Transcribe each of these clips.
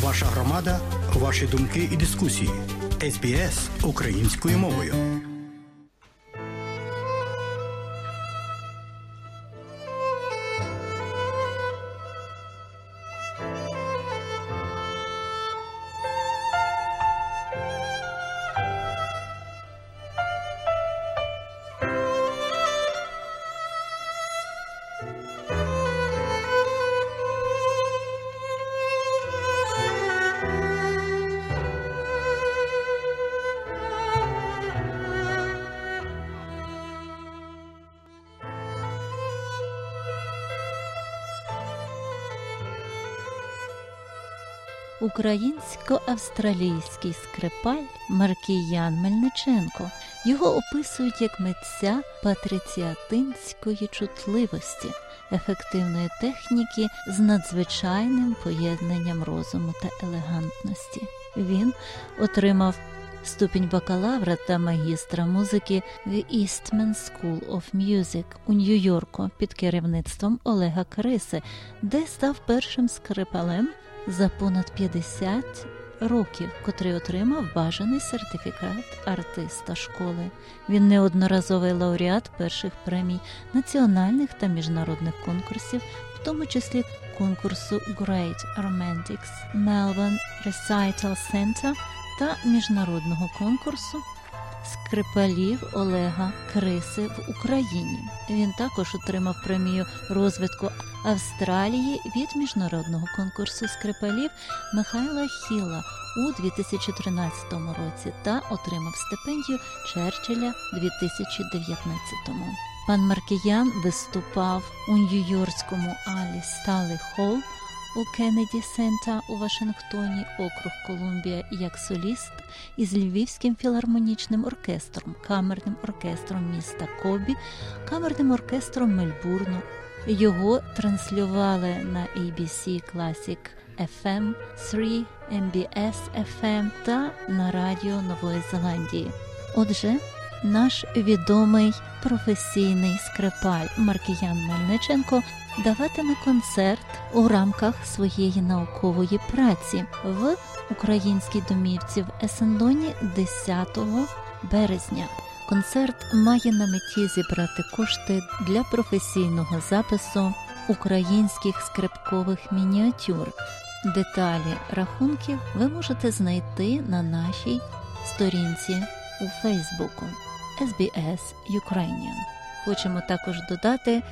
Ваша громада, ваші думки і дискусії. СБС українською мовою. Українсько-австралійський скрипаль Маркіян Мельниченко його описують як митця патриціатинської чутливості, ефективної техніки з надзвичайним поєднанням розуму та елегантності. Він отримав ступінь бакалавра та магістра музики в Eastman School of Music у Нью-Йорку під керівництвом Олега Криси, де став першим скрипалем за понад 50 років, котрий отримав бажаний сертифікат артиста школи. Він неодноразовий лауреат перших премій національних та міжнародних конкурсів, в тому числі конкурсу Great Romantics Melbourne Recital Center та міжнародного конкурсу скрипалів Олега Криси в Україні. Він також отримав премію розвитку Австралії від міжнародного конкурсу скрипалів Михайла Хіла у 2013 році та отримав стипендію Черчилля 2019-му. Пан Маркіян виступав у Нью-Йоркському Алі Стали Холл у Кеннеді Сента у Вашингтоні, округ Колумбія як соліст із Львівським філармонічним оркестром, камерним оркестром міста Кобі, камерним оркестром Мельбурну. Його транслювали на ABC Classic FM 3, MBS FM та на Радіо Нової Зеландії. Отже, наш відомий професійний скрипаль Маркіян Мельниченко даватиме концерт у рамках своєї наукової праці в українській домівці в Есендоні 10 березня. Концерт має на меті зібрати кошти для професійного запису українських скрипкових мініатюр. Деталі рахунків ви можете знайти на нашій сторінці у Фейсбуку SBS Ukrainian. Хочемо також додати,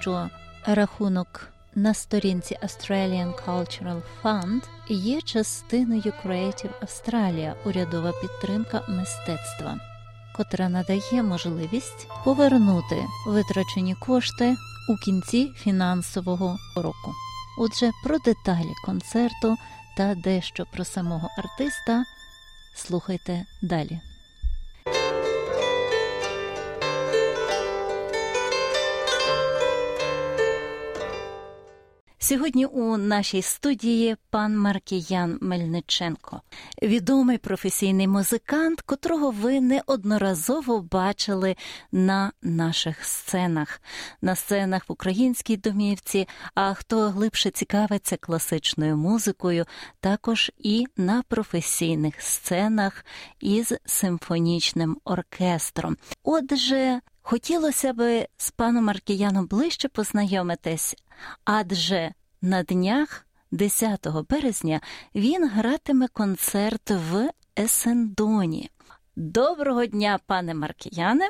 що рахунок на сторінці Australian Cultural Fund є частиною Creative Australia урядова підтримка мистецтва, котра надає можливість повернути витрачені кошти у кінці фінансового року. Отже, про деталі концерту та дещо про самого артиста слухайте далі. Сьогодні у нашій студії пан Маркіян Мельниченко, відомий професійний музикант, котрого ви неодноразово бачили на наших сценах, на сценах в українській домівці. А хто глибше цікавиться класичною музикою, також і на професійних сценах із симфонічним оркестром. Отже, хотілося би з паном Маркіяном ближче познайомитись, адже на днях, 10 березня, він гратиме концерт в Есендоні. Доброго дня, пане Маркіяне.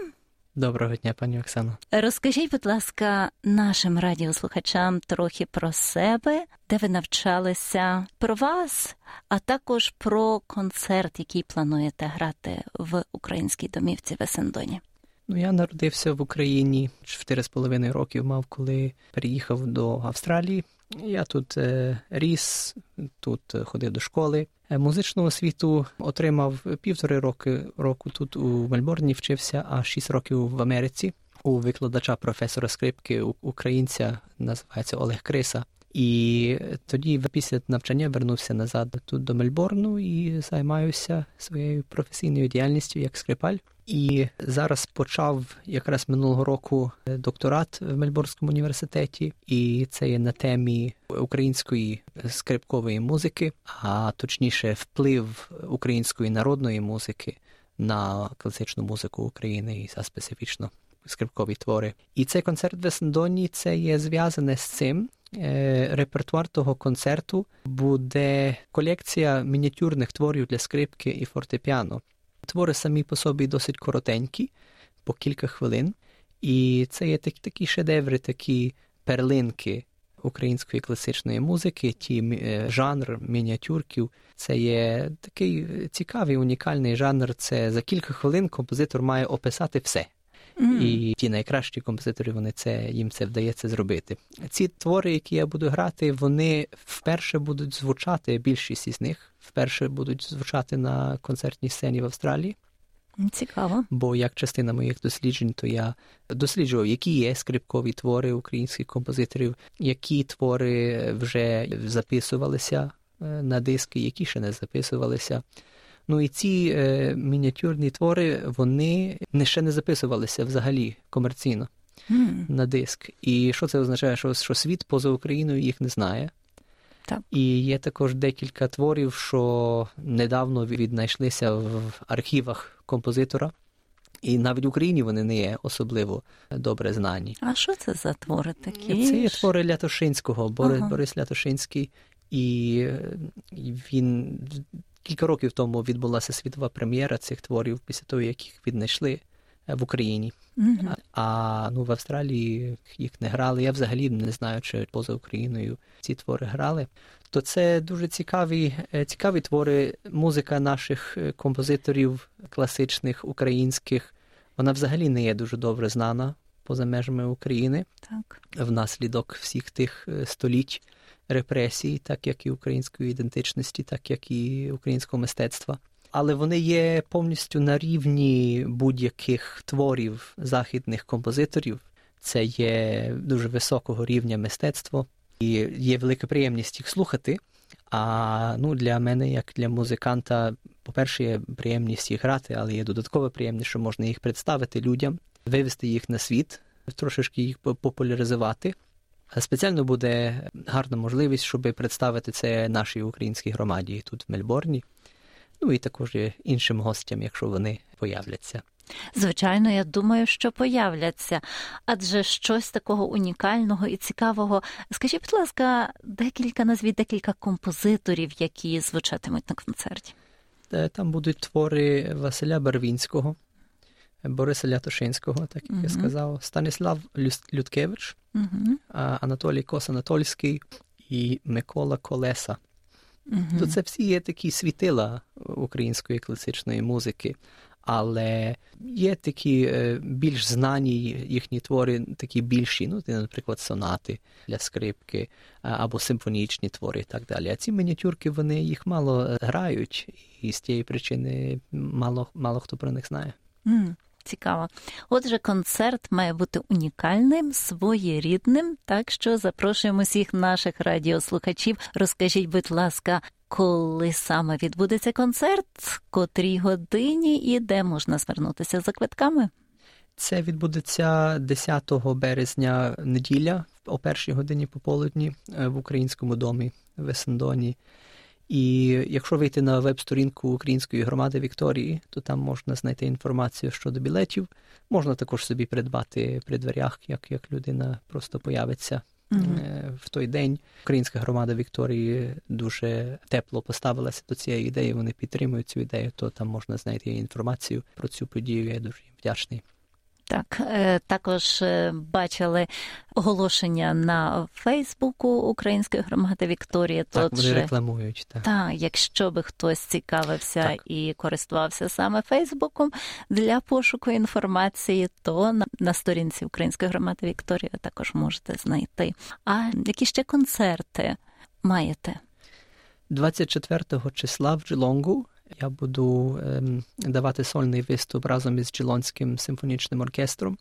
Доброго дня, пані Оксано. Розкажіть, будь ласка, нашим радіослухачам трохи про себе, де ви навчалися, про вас, а також про концерт, який плануєте грати в українській домівці в Есендоні. Ну, я народився в Україні 4,5 років мав, коли переїхав до Австралії. Я тут е, ріс, тут ходив до школи. Е, музичну освіту отримав півтори роки року тут у Мельбурні вчився, а шість років в Америці у викладача професора скрипки українця, називається Олег Криса. І тоді, після навчання, вернувся назад тут до Мельбурну і займаюся своєю професійною діяльністю як скрипаль. І зараз почав якраз минулого року докторат в Мельбурнському університеті, і це є на темі української скрипкової музики, а точніше, вплив української народної музики на класичну музику України і специфічно скрипкові твори. І цей концерт в Есендоні це є зв'язане з цим. Репертуар того концерту буде колекція мініатюрних творів для скрипки і фортепіано. Твори самі по собі досить коротенькі, по кілька хвилин. І це є такі, такі шедеври, такі перлинки української класичної музики, ті жанр мініатюрків. Це є такий цікавий, унікальний жанр. Це за кілька хвилин композитор має описати все. Mm. І ті найкращі композитори вони це їм це вдається зробити. Ці твори, які я буду грати, вони вперше будуть звучати. Більшість із них вперше будуть звучати на концертній сцені в Австралії. Цікаво. Бо як частина моїх досліджень, то я досліджував, які є скрипкові твори українських композиторів, які твори вже записувалися на диски, які ще не записувалися. Ну і ці е, мініатюрні твори вони не ще не записувалися взагалі комерційно mm. на диск. І що це означає? Що що світ поза Україною їх не знає. Так. І є також декілька творів, що недавно віднайшлися в архівах композитора. І навіть в Україні вони не є особливо добре знані. А що це за твори такі? Це є твори Лятошинського, Борис, ага. Борис Лятошинський, і він Кілька років тому відбулася світова прем'єра цих творів, після того, як їх віднайшли в Україні. Mm-hmm. А ну в Австралії їх не грали. Я взагалі не знаю, чи поза Україною ці твори грали. То це дуже цікаві цікаві твори. Музика наших композиторів класичних українських. Вона взагалі не є дуже добре знана поза межами України. Так. Внаслідок всіх тих століть репресій, так як і української ідентичності, так як і українського мистецтва. Але вони є повністю на рівні будь-яких творів західних композиторів. Це є дуже високого рівня мистецтва, і є велика приємність їх слухати. А ну, для мене, як для музиканта, по-перше, є приємність їх грати, але є додатково приємність, що можна їх представити людям, вивести їх на світ, трошечки їх популяризувати. Спеціально буде гарна можливість, щоб представити це нашій українській громаді тут в Мельборні, ну і також іншим гостям, якщо вони появляться. Звичайно, я думаю, що появляться, адже щось такого унікального і цікавого. Скажіть, будь ласка, декілька назвіть декілька композиторів, які звучатимуть на концерті. Е, там будуть твори Василя Барвінського, Бориса Лятошинського, так як uh-huh. я сказав, Станіслав Людкевич, uh-huh. Анатолій Кос-Анатольський і Микола Колеса. Uh-huh. То це всі є такі світила української класичної музики, але є такі е, більш знані їхні твори, такі більші, ну, наприклад, сонати для скрипки або симфонічні твори і так далі. А ці мініатюрки вони їх мало грають, і з тієї причини мало, мало хто про них знає. Mm. Цікаво. Отже, концерт має бути унікальним, своєрідним, так що запрошуємо всіх наших радіослухачів. Розкажіть, будь ласка, коли саме відбудеться концерт, котрій годині і де можна звернутися за квитками? Це відбудеться 10 березня неділя о першій годині пополудні е, в українському домі в Есендоні. І якщо вийти на веб-сторінку Української громади Вікторії, то там можна знайти інформацію щодо білетів. Можна також собі придбати при дверях, як як людина просто появиться mm-hmm. в той день. Українська громада Вікторії дуже тепло поставилася до цієї ідеї. Вони підтримують цю ідею, то там можна знайти інформацію про цю подію. Я дуже їм вдячний. Так, е, також е, бачили оголошення на Фейсбуку Української громади Вікторія. Так, вони рекламують. Так. так, якщо би хтось цікавився так. і користувався саме Фейсбуком для пошуку інформації, то на, на сторінці Української громади Вікторія також можете знайти. А які ще концерти маєте? 24 числа в Джилонгу я буду ем, давати сольний виступ разом із Джелонським симфонічним оркестром.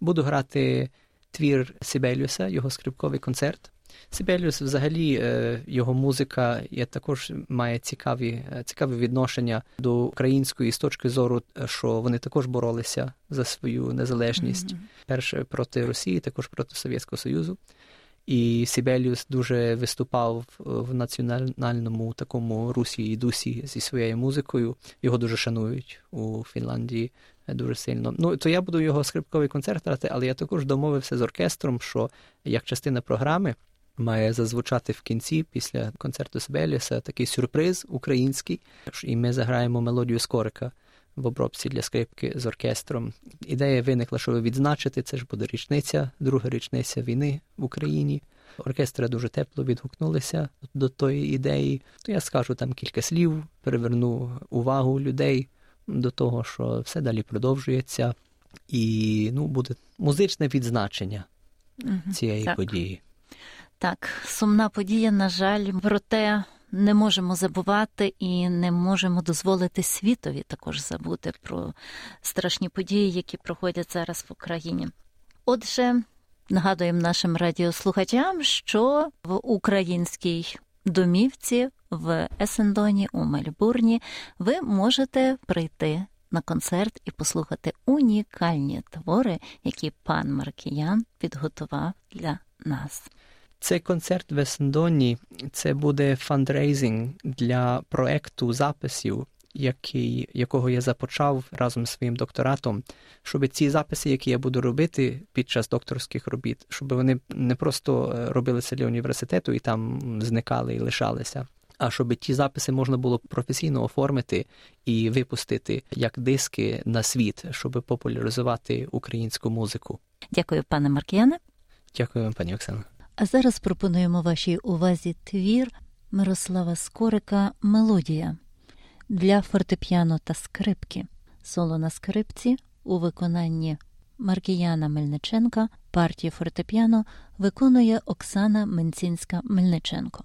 Буду грати твір Сібелюса, його скрипковий концерт. Сібеліус, взагалі, е, його музика є також має цікаві е, цікаві відношення до української з точки зору, е, що вони також боролися за свою незалежність. Mm-hmm. Перше проти Росії, також проти Совєтського Союзу. І Сібеліус дуже виступав в національному такому русі і дусі зі своєю музикою. Його дуже шанують у Фінляндії дуже сильно. Ну то я буду його скрипковий концерт грати, але я також домовився з оркестром, що як частина програми має зазвучати в кінці після концерту Сибеліса такий сюрприз український, і ми заграємо мелодію Скорика. В обробці для скрипки з оркестром. Ідея виникла, щоб відзначити, це ж буде річниця, друга річниця війни в Україні. Оркестри дуже тепло відгукнулися до тої ідеї. То я скажу там кілька слів, переверну увагу людей до того, що все далі продовжується, і ну, буде музичне відзначення угу, цієї так. події. Так, сумна подія, на жаль, проте не можемо забувати і не можемо дозволити світові також забути про страшні події, які проходять зараз в Україні. Отже, нагадуємо нашим радіослухачам, що в українській домівці в Есендоні у Мельбурні ви можете прийти на концерт і послухати унікальні твори, які пан Маркіян підготував для нас. Цей концерт в Есендоні це буде фандрейзинг для проекту записів, який, якого я започав разом з своїм докторатом, щоб ці записи, які я буду робити під час докторських робіт, щоб вони не просто е, робилися для університету і там зникали і лишалися. А щоб ті записи можна було професійно оформити і випустити як диски на світ, щоб популяризувати українську музику. Дякую, пане Маркіяне. Дякую вам, пані Оксана. А зараз пропонуємо вашій увазі твір Мирослава Скорика Мелодія для фортепіано та скрипки, соло на скрипці у виконанні Маркіяна Мельниченка, партії фортепіано виконує Оксана Менцінська Мельниченко.